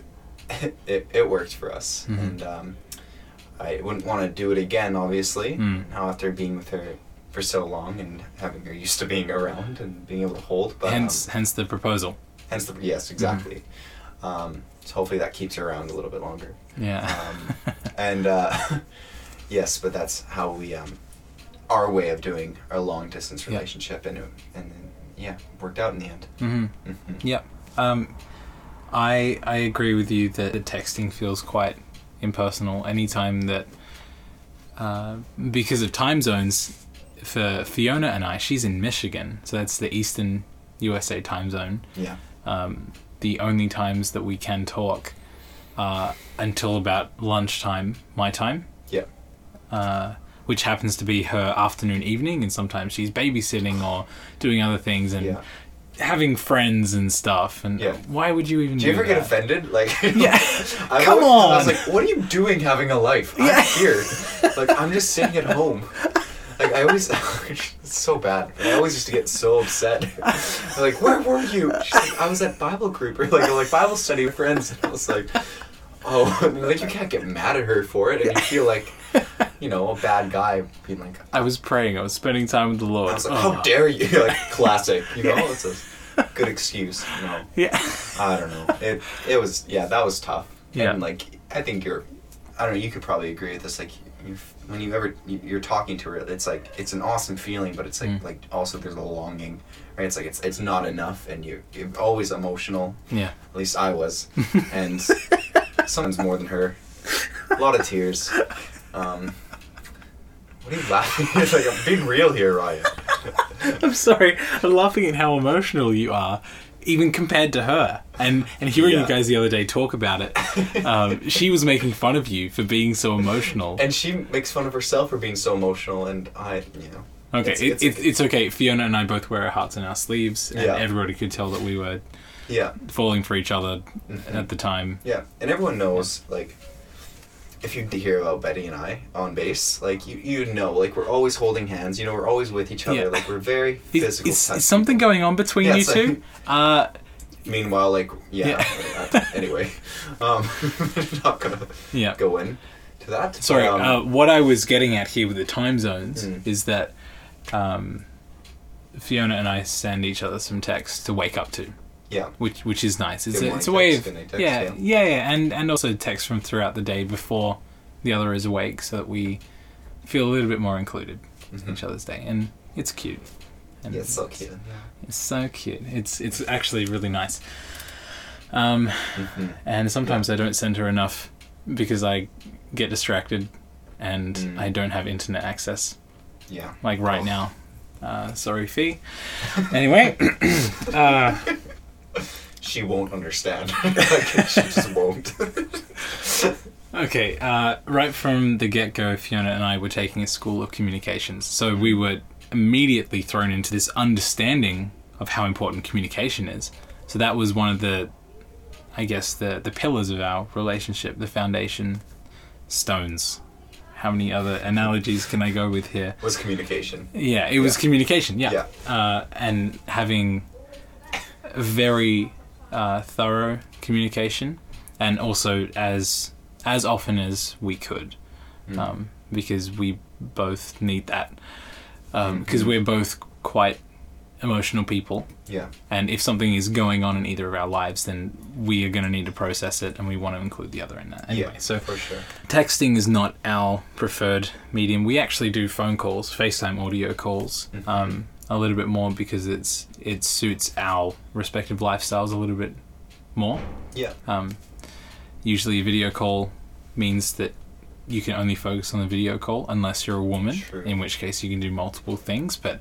it, it worked for us. Mhm. And um, I wouldn't want to do it again, obviously. Mm. Now after being with her for so long and having her used to being around and being able to hold, but hence, um, hence the proposal. hence the yes, exactly. Um, so hopefully that keeps her around a little bit longer. Yeah. Um, and uh, yes, but that's how we um, our way of doing a long distance relationship, and and then, yeah, worked out in the end. hmm Mhm. Yep. Um, I I agree with you that the texting feels quite impersonal. Anytime that, uh, because of time zones, for Fiona and I, she's in Michigan, so that's the Eastern USA time zone. Yeah, Um, the only times that we can talk are until about lunchtime, my time. yeah, uh, which happens to be her afternoon evening and sometimes she's babysitting or doing other things and yeah. having friends and stuff and Yeah. why would you even Do you ever get offended? Like, Yeah. I Come always- I was on. like, what are you doing having a life? I'm here. Like, I'm just sitting at home. Like, I always, it's so bad. I always used to get so upset. They're like, where were you? She's like, I was at Bible group or like, like Bible study with friends. And I was like, oh, like you can't get mad at her for it, and you feel like, you know, a bad guy being like, I was praying I was spending time with the Lord I was like, Oh, how dare you? Like, classic. You know, it's a good excuse. You know. yeah I don't know. It it was yeah, that was tough. Yeah. And like I think you're I don't know, you could probably agree with this like you when you ever you- you're talking to her it's like it's an awesome feeling but it's like Mm. like also there's a longing right? It's like it's it's not enough and you you're always emotional. Yeah. At least I was. And sometimes more than her. A lot of tears. Um what are you laughing at? like I'm being real here Ryan. I'm sorry. I'm laughing at how emotional you are even compared to her and and hearing Yeah. you guys the other day talk about it um, she was making fun of you for being so emotional and she makes fun of herself for being so emotional and I you know Okay, It's- it's, it's- it's, okay. Fiona and I both wear our hearts in our sleeves, and Yeah. everybody could tell that we were yeah falling for each other Mhm. at the time. Yeah, and everyone knows like if you hear about Betty and I on base, like you you know, like we're always holding hands. You know, we're always with each other. Yeah. Like we're very physical. is, is something people. going on between Yeah, you two? like- uh, Meanwhile, like yeah. Yeah. uh, anyway, um, not gonna yeah. go in to that. Sorry. Um, uh, what I was getting at here with the time zones Mm. is that um, Fiona and I send each other some texts to wake up to, yeah, which which is nice. It's a, it's a way of text, yeah, yeah. yeah, yeah, and and also text from throughout the day before the other is awake, so that we feel a little bit more included in Mhm. each other's day, and it's cute. And yeah, it's so cute. It's so cute. It's it's actually really nice. Um, Mhm. and sometimes I don't send her enough because I get distracted and Mm. I don't have internet access Yeah. like right Oh. now. Uh, sorry, Fee. Anyway, uh, She won't understand. like, she just won't. okay. Uh, right from the get go, Fiona and I were taking a school of communications, so we were immediately thrown into this understanding of how important communication is. So that was one of the, I guess, the the pillars of our relationship, the foundation stones. How many other analogies can I go with here? Was communication. Yeah, it was Yeah. communication. Yeah, Yeah. Uh, and having very uh, thorough communication, and also as as often as we could, um, because we both need that. Because we're both quite emotional people, Yeah. and if something is going on in either of our lives, then we are going to need to process it, and we want to include the other in that. Anyway, yeah. so for sure. texting is not our preferred medium. We actually do phone calls, FaceTime audio calls, um, a little bit more because it's it suits our respective lifestyles a little bit more. Yeah. Um, usually, a video call means that you can only focus on the video call unless you're a woman, True. in which case you can do multiple things. But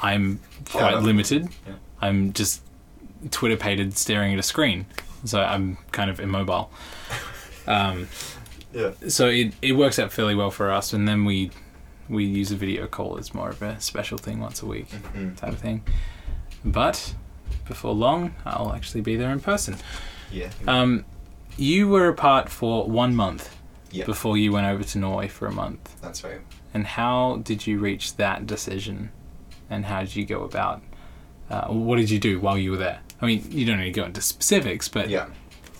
I'm quite Yeah. limited. Yeah. I'm just Twitter pated staring at a screen, so I'm kind of immobile. Um, Yeah. so it, it works out fairly well for us and then we we use a video call as more of a special thing once a week Mhm. type of thing but before long i'll actually be there in person Yeah. um, you were apart for one month yeah. before you went over to norway for a month That's right. and how did you reach that decision and how did you go about uh, what did you do while you were there i mean you don't need to go into specifics but Yeah.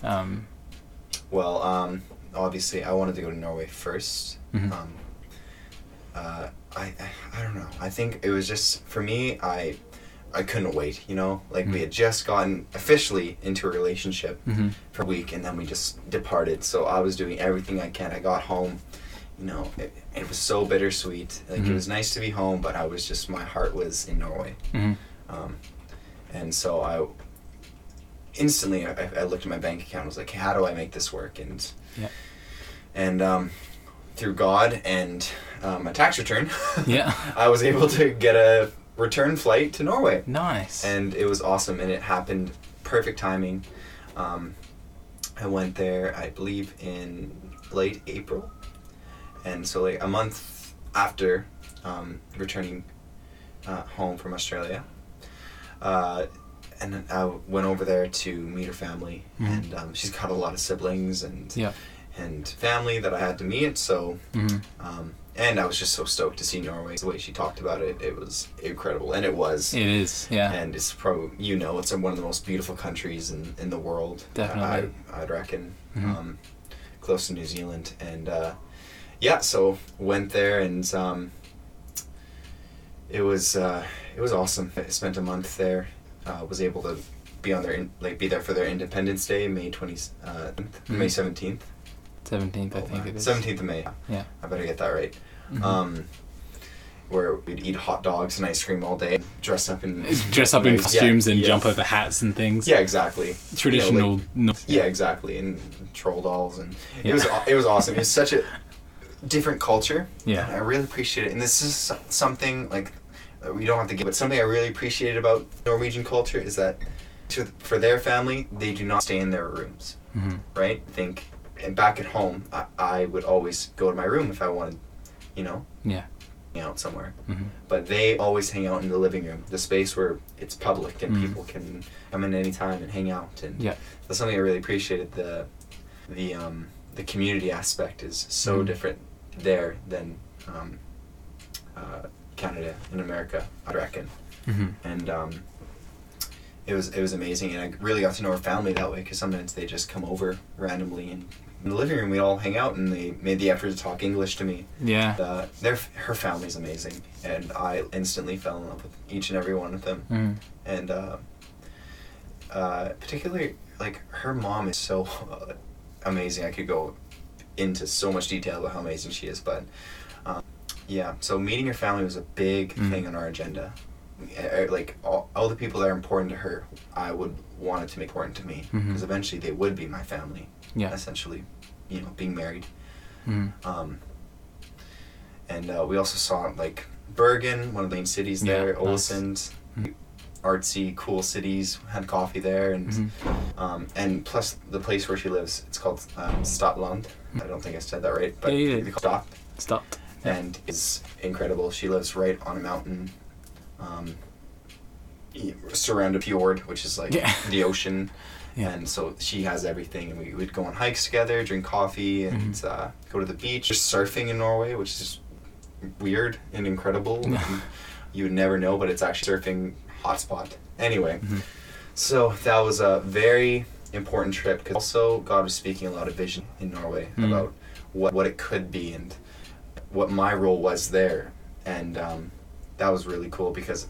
um, Well, um, obviously, I wanted to go to Norway 1st Mhm. Um, uh, I, I I don't know. I think it was just for me. I I couldn't wait. You know, like we had just gotten officially into a relationship Mhm. for a week, and then we just departed. So I was doing everything I can. I got home. You know, it, it was so bittersweet. Like Mhm. it was nice to be home, but I was just my heart was in Norway. mhm. Um, and so I instantly I, I looked at my bank account. I was like, how do I make this work? And Yeah. and um, through God and um, a tax return, yeah I was able to get a return flight to Norway, nice and it was awesome. And it happened perfect timing. Um, I went there, I believe, in late April, and so like a month after um, returning uh, home from Australia, uh, and I went over there to meet her family, Mhm. and um, she's got a lot of siblings and yeah and family that I had to meet. So, hmm um, and I was just so stoked to see Norway. The way she talked about it, it was incredible, and it was. It is, yeah. And it's probably you know it's one of the most beautiful countries in, in the world. Definitely. I, I'd reckon, Mhm. um, close to New Zealand, and uh, yeah, so went there and um, it was uh, it was awesome. I spent a month there. Uh, was able to be on their in, like be there for their Independence Day, May twenty uh, May Mhm. seventeenth. Seventeenth, I think it is. Seventeenth of May. Yeah. I better get that right. Mhm. Um, where we'd eat hot dogs and ice cream all day, dress up in Dress up in Yeah, costumes and yeah. jump over hats and things. Yeah, exactly. Traditional. You know, like- no- yeah, exactly, and troll dolls, and Yeah. it was it was awesome. It was such a different culture. Yeah. I really appreciate it. And this is something like we don't have to give, but something I really appreciated about Norwegian culture is that to, for their family, they do not stay in their rooms. Mhm. Right? Think, and back at home, I, I would always go to my room if I wanted, you know, Yeah. hang out somewhere. mm-hmm. But they always hang out in the living room, the space where it's public and Mhm. people can come in anytime and hang out. And Yeah. that's something I really appreciated. The the um, the community aspect is so Mhm. different there than um, uh, Canada and America, I reckon. Mhm. And um, it was it was amazing, and I really got to know her family that way because sometimes they just come over randomly and. In the living room, we all hang out, and they made the effort to talk English to me. Yeah. Uh, their her family's amazing, and I instantly fell in love with each and every one of them. Mm. And uh, uh, particularly, like her mom is so uh, amazing. I could go into so much detail about how amazing she is, but um, yeah. So meeting her family was a big Mm. thing on our agenda. Uh, Like all, all the people that are important to her, I would want it to make important to me because eventually they would be my family Yeah. essentially. you know being married. Mm. Um, and uh, we also saw like Bergen, one of the main cities Yeah, there, nice. Ålesund, Mhm. artsy, cool cities. Had coffee there, and Mhm. um, and plus the place where she lives, it's called um. I don't think I said that right, but Yeah, they call it and is incredible. She lives right on a mountain, um, surrounded fjord, which is like Yeah. the ocean. Yeah. And so she has everything, and we would go on hikes together, drink coffee, and Mm-hmm. uh, go to the beach. There's surfing in Norway, which is weird and incredible. And you would never know, but it's actually surfing hotspot. Anyway, Mm-hmm. so that was a very important trip because also God was speaking a lot of vision in Norway Mm. about what what it could be and what my role was there, and um, that was really cool because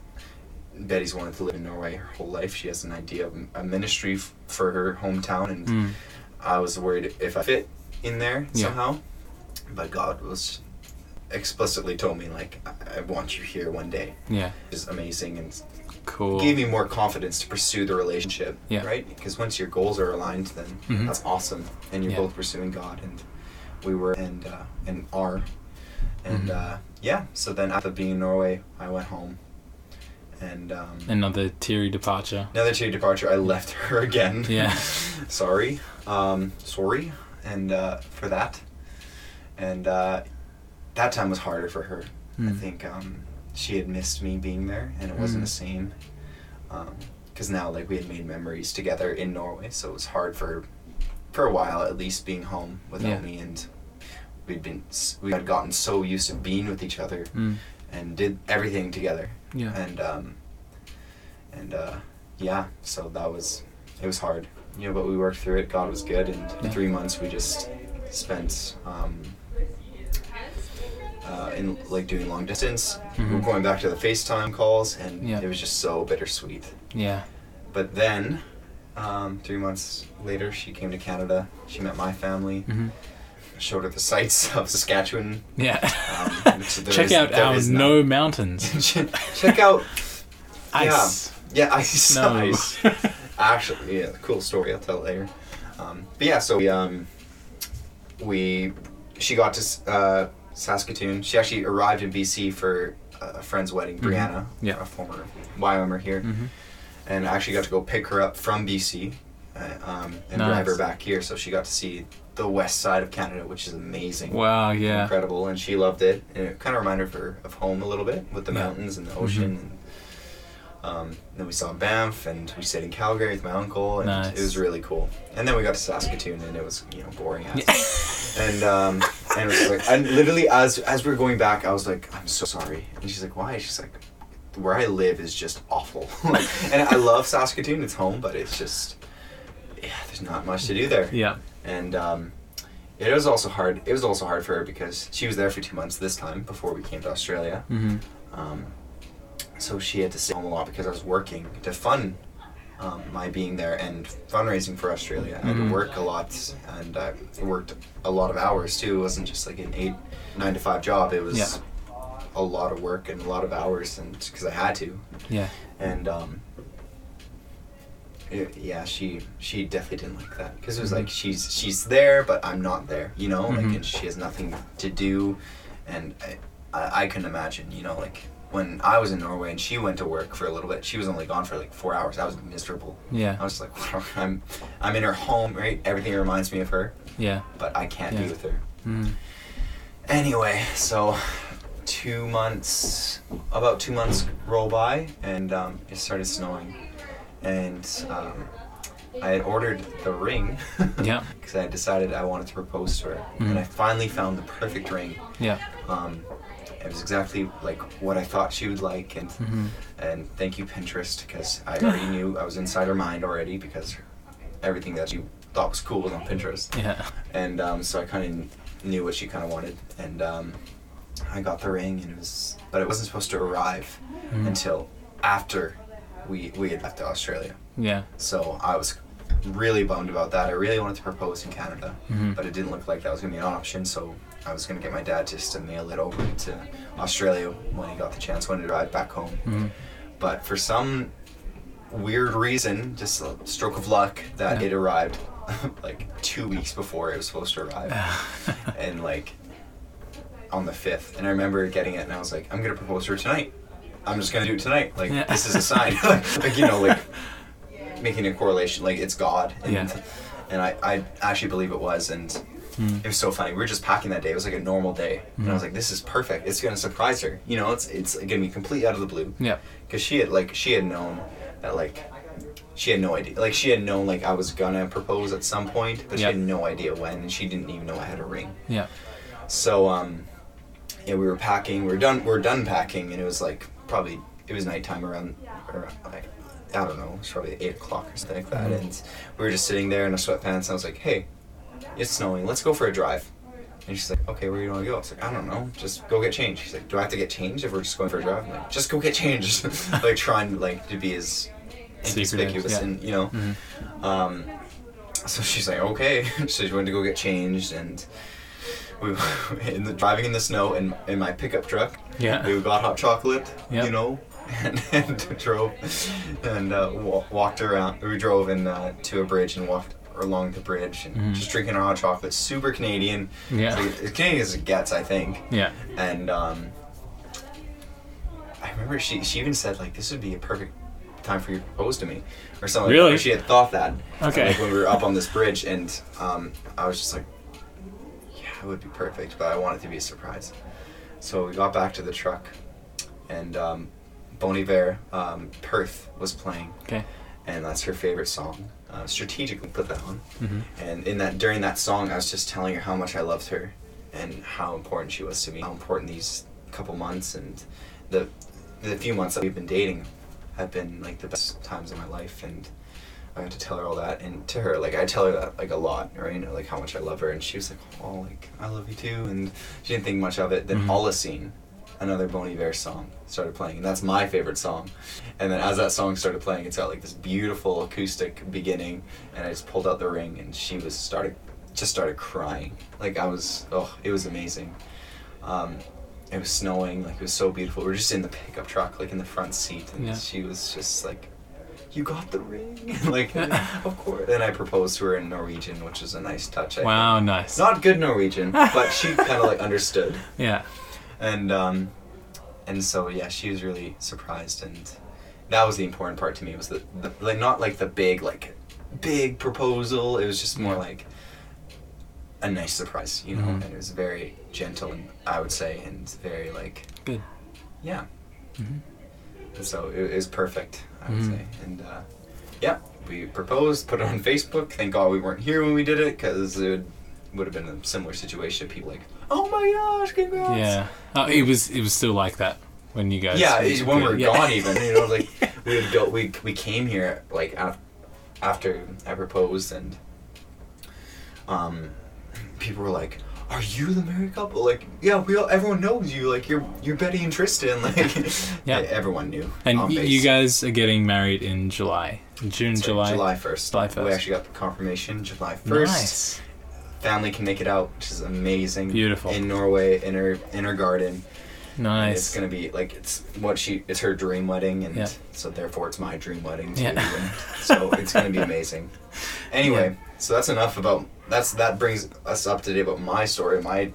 Betty's wanted to live in Norway her whole life. She has an idea of a ministry f- for her hometown, and Mm. I was worried if I fit in there Yeah. somehow. But God was explicitly told me like, I, I want you here one day. Yeah. Is amazing and Cool. gave me more confidence to pursue the relationship. Yeah. Right? Because once your goals are aligned, then Mhm. that's awesome, and you're Yeah. both pursuing God, and we were and uh, and are, and Mhm. uh, yeah. So then after being in Norway, I went home, and um, Another teary departure. another two departure. I left her again. Yeah. sorry, um, sorry, and uh, for that, and uh, that time was harder for her. I Mm. think um, she had missed me being there, and it wasn't Mm. the same. Because now, like, we had made memories together in Norway, so it was hard for for a while at least, being home without Yeah. me, and we'd been we had gotten so used to being with each other Mm. and did everything together, Yeah. and um, and uh, yeah, so that was it was hard, you know, but we worked through it. God was good, and Yeah. three months we just spent. Um, uh, in like doing long distance, we were Mhm. going back to the FaceTime calls, and Yeah. it was just so bittersweet. Yeah. But then, um, three months later, she came to Canada. She met my family. hmm Showed her the sights of Saskatchewan. Yeah. Um, Check is- out our no none. mountains. Check out Ice. Yeah, ice. Snow. Ice. Actually, yeah, cool story. I'll tell later. Um, but yeah, so we um, we she got to uh, Saskatoon. She actually arrived in BC for a friend's wedding, Brianna, Mm-hmm. Yeah. a former YWAMer here, Mhm. and I actually got to go pick her up from BC uh, um, and drive her back here. So she got to see the west side of Canada, which is amazing Wow. Yeah. incredible, and she loved it. And it kind of reminded her of home a little bit with the Yeah. mountains and the ocean. Mhm. And, um, then we saw Banff, and we stayed in Calgary with my uncle, and Nice. it was really cool. And then we got to Saskatoon, and it was you know boring as. and um, and it was like, and literally as as we were going back, I was like, I'm so sorry. And she's like, why? She's like, where I live is just awful. like, and I love Saskatoon, it's home, but it's just yeah, there's not much to do there Yeah. And um, it was also hard. It was also hard for her because she was there for two months this time before we came to Australia. hmm Um, so she had to stay home a lot because I was working to fund um, my being there and fundraising for Australia. I had to work a lot, and I worked a lot of hours too. It wasn't just like an eight, nine to five job. It was Yeah. a lot of work and a lot of hours, and because I had to. Yeah. And um, it- yeah, she she definitely didn't like that because it was Mhm. like she's she's there, but I'm not there. You know, like Mhm. and she has nothing to do, and I, I I can imagine. You know, like when I was in Norway and she went to work for a little bit, she was only gone for like four hours. I was miserable. Yeah. I was like, I'm I'm in her home, right? Everything reminds me of her, Yeah. but I can't Yeah. be with her. Mm. Anyway, so two months, about two months roll by, and um, it started snowing, and um, I had ordered the ring. Yeah. Because I decided I wanted to propose to her, Mhm. and I finally found the perfect ring. Yeah. Um, it was exactly like what I thought she would like, and hmm and thank you Pinterest because I already knew I was inside her mind already because everything that she thought was cool was on Pinterest Yeah. and um, so I kind of knew what she kind of wanted, and um, I got the ring, and it was, but it wasn't supposed to arrive Mhm. until after we we had left to Australia. Yeah. So I was really bummed about that. I really wanted to propose in Canada, Mhm. but it didn't look like that was gonna be an option. So I was gonna get my dad just to mail it over to Australia when he got the chance when he arrived back home. Mhm. But for some weird reason, just a stroke of luck, that Yeah. it arrived like two weeks before it was supposed to arrive, and like on the fifth. And I remember getting it, and I was like, I'm gonna propose to her tonight. I'm just gonna do it tonight. Like Yeah. this is a sign. like you know, like making a correlation. Like it's God. And, Yeah. And I, I actually believe it was, and it was so funny. We were just packing that day. It was like a normal day, and I was like, "This is perfect. It's gonna surprise her. You know, it's it's gonna be completely out of the blue." Yeah. because she had like she had known that like she had no idea like she had known like I was gonna propose at some point, but she had no idea when, and she didn't even know I had a ring. Yeah. So um, yeah, we were packing. We were done. We were done packing, and it was like probably it was nighttime around, or like I don't know, it was probably eight o'clock or something like that. Mhm. And we were just sitting there in our sweatpants. and I was like, hey, it's snowing. Let's go for a drive. And she's like, okay, where do you want to go? I was like, I don't know. Just go get changed. She's like, do I have to get changed if we're just going for a drive? I'm like, just go get changed. like trying like to be as Secretive, inconspicuous yeah. and you know. Mhm. Um, so she's like, okay. so she went to go get changed, and we in the driving in the snow in in my pickup truck. Yeah. We got hot chocolate, Yep. you know, and, and drove and uh, wa- walked around. We drove in uh, to a bridge and walked along the bridge and Mhm. just drinking our hot chocolate. Super Canadian. Yeah. As Canadian as it gets, I think. Yeah. And um, I remember she she even said like this would be a perfect time for you to propose to me or something. Really? Like she had thought that. Okay. Like when we were up on this bridge, and um, I was just like, it would be perfect, but I want it to be a surprise. So we got back to the truck, and um, Bon Iver, um, Perth was playing, Okay. and that's her favorite song. Uh, strategically put that on, Mhm. and in that during that song, I was just telling her how much I loved her, and how important she was to me. How important these couple months and the the few months that we've been dating have been like the best times of my life, and I got to tell her all that, and to her, like I tell her that like a lot, right? You know, like how much I love her, and she was like, "Oh, like I love you too," and she didn't think much of it. Then Mhm. Holocene, another Bon Iver song, started playing, and that's my favorite song. And then as that song started playing, it's got like this beautiful acoustic beginning, and I just pulled out the ring, and she was started, just started crying. Like I was, oh, it was amazing. Um, it was snowing, like it was so beautiful. We were just in the pickup truck, like in the front seat, and Yeah. she was just like, "You got the ring!" like, of course. Then I proposed to her in Norwegian, which was a nice touch. I Wow. think. Nice. Not good Norwegian, but she kind of like understood, yeah. and um, and so yeah, she was really surprised, and that was the important part to me was that the, like not like the big like big proposal. It was just more like a nice surprise, you know, Mhm. and it was very gentle and I would say, and very like Good. yeah. Mhm. So it, was perfect, I would Mhm. say, and uh, yeah, we proposed, put it on Facebook. Thank God we weren't here when we did it because it would, would have been a similar situation. People like, oh my gosh, congrats! Yeah. Oh, it was. It was still like that when you guys. Yeah, went it's to when go- we're yeah. gone, even you know, like we would go. We we came here like af- after I proposed, and um, people were like, "Are you the married couple?" Like, yeah, we all, everyone knows you. Like, you're you're Betty and Tristan. Like, Yeah. everyone knew. And y- you guys are getting married in July, June, July. July first. July first. We actually got the confirmation July first. Nice. Family can make it out, which is amazing. Beautiful. in Norway, in her in her garden. And Nice. it's gonna be like it's what she it's her dream wedding, and Yeah. so therefore it's my dream wedding too. Yeah. and so it's gonna be amazing. Anyway, so that's enough about that's that brings us up to date about my story, my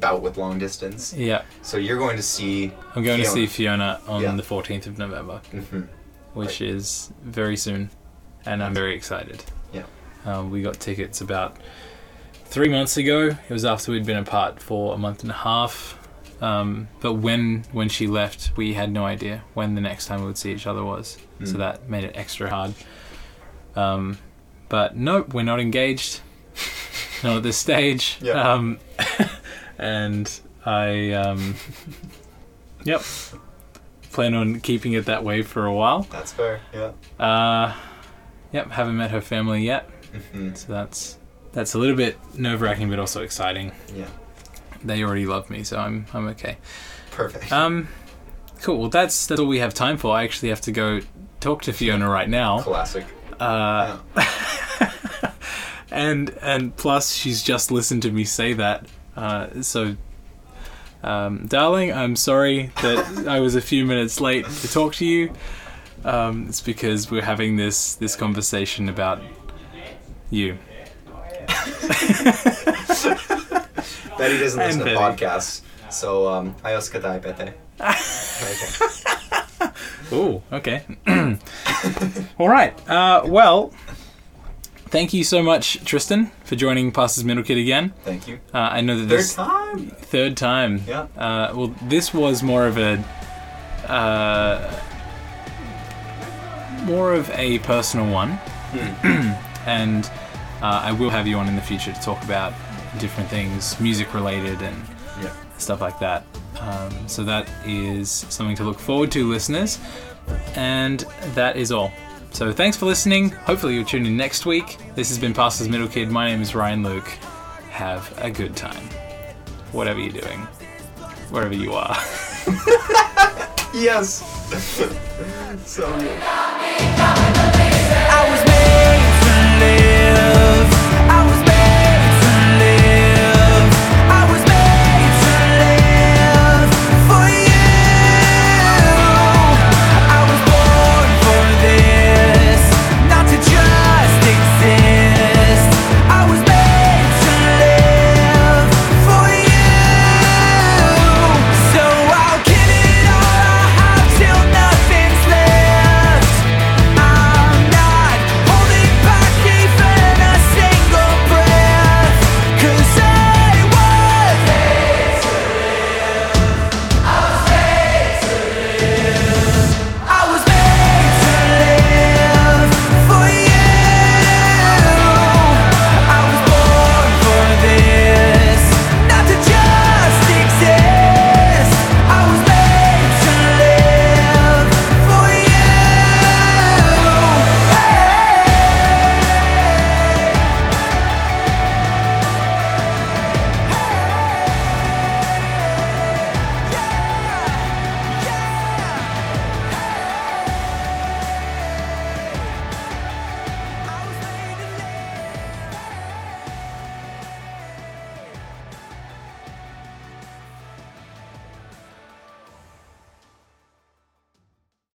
bout with long distance. Yeah. So you're going to see. I'm going to Fiona. see Fiona on Yeah. the 14th of November, Mhm. which is very soon, and I'm very excited. Yeah. Um, we got tickets about three months ago. It was after we'd been apart for a month and a half. Um, but when when she left, we had no idea when the next time we would see each other was. So Mm. that made it extra hard. Um, but no, we're not engaged. Not at this stage. Yeah. Um, and I, um, yep, plan on keeping it that way for a while. That's fair. Yeah. Uh, yep, haven't met her family yet, hmm so that's that's a little bit nerve wracking, but also exciting. Yeah. They already love me, so I'm I'm okay. Perfect. Um, cool. Well, that's that's all we have time for. I actually have to go talk to Fiona right now. Classic. Uh, and and plus she's just listened to me say that. Uh, so, um, darling, I'm sorry that I was a few minutes late to talk to you. Um, it's because we're having this this conversation about You. Betty doesn't listen And to podcasts, so um, ayos ka tayo, Bete. Okay. Ooh, okay. All right. Uh, well, thank you so much, Tristan, for joining Pastor's Middle Kid again. Thank you. Uh, I know that Third this time. third time. Yeah. Uh, well, this was more of a uh, more of a personal one, and uh, I will have you on in the future to talk about different things, music related, and Yeah. stuff like that. Um, so that is something to look forward to, listeners. And that is all. So thanks for listening. Hopefully you'll tune in next week. This has been Pastor's Middle Kid. My name is Ryan Luke. Have a good time. Whatever you're doing. Wherever you are. Yes. so good.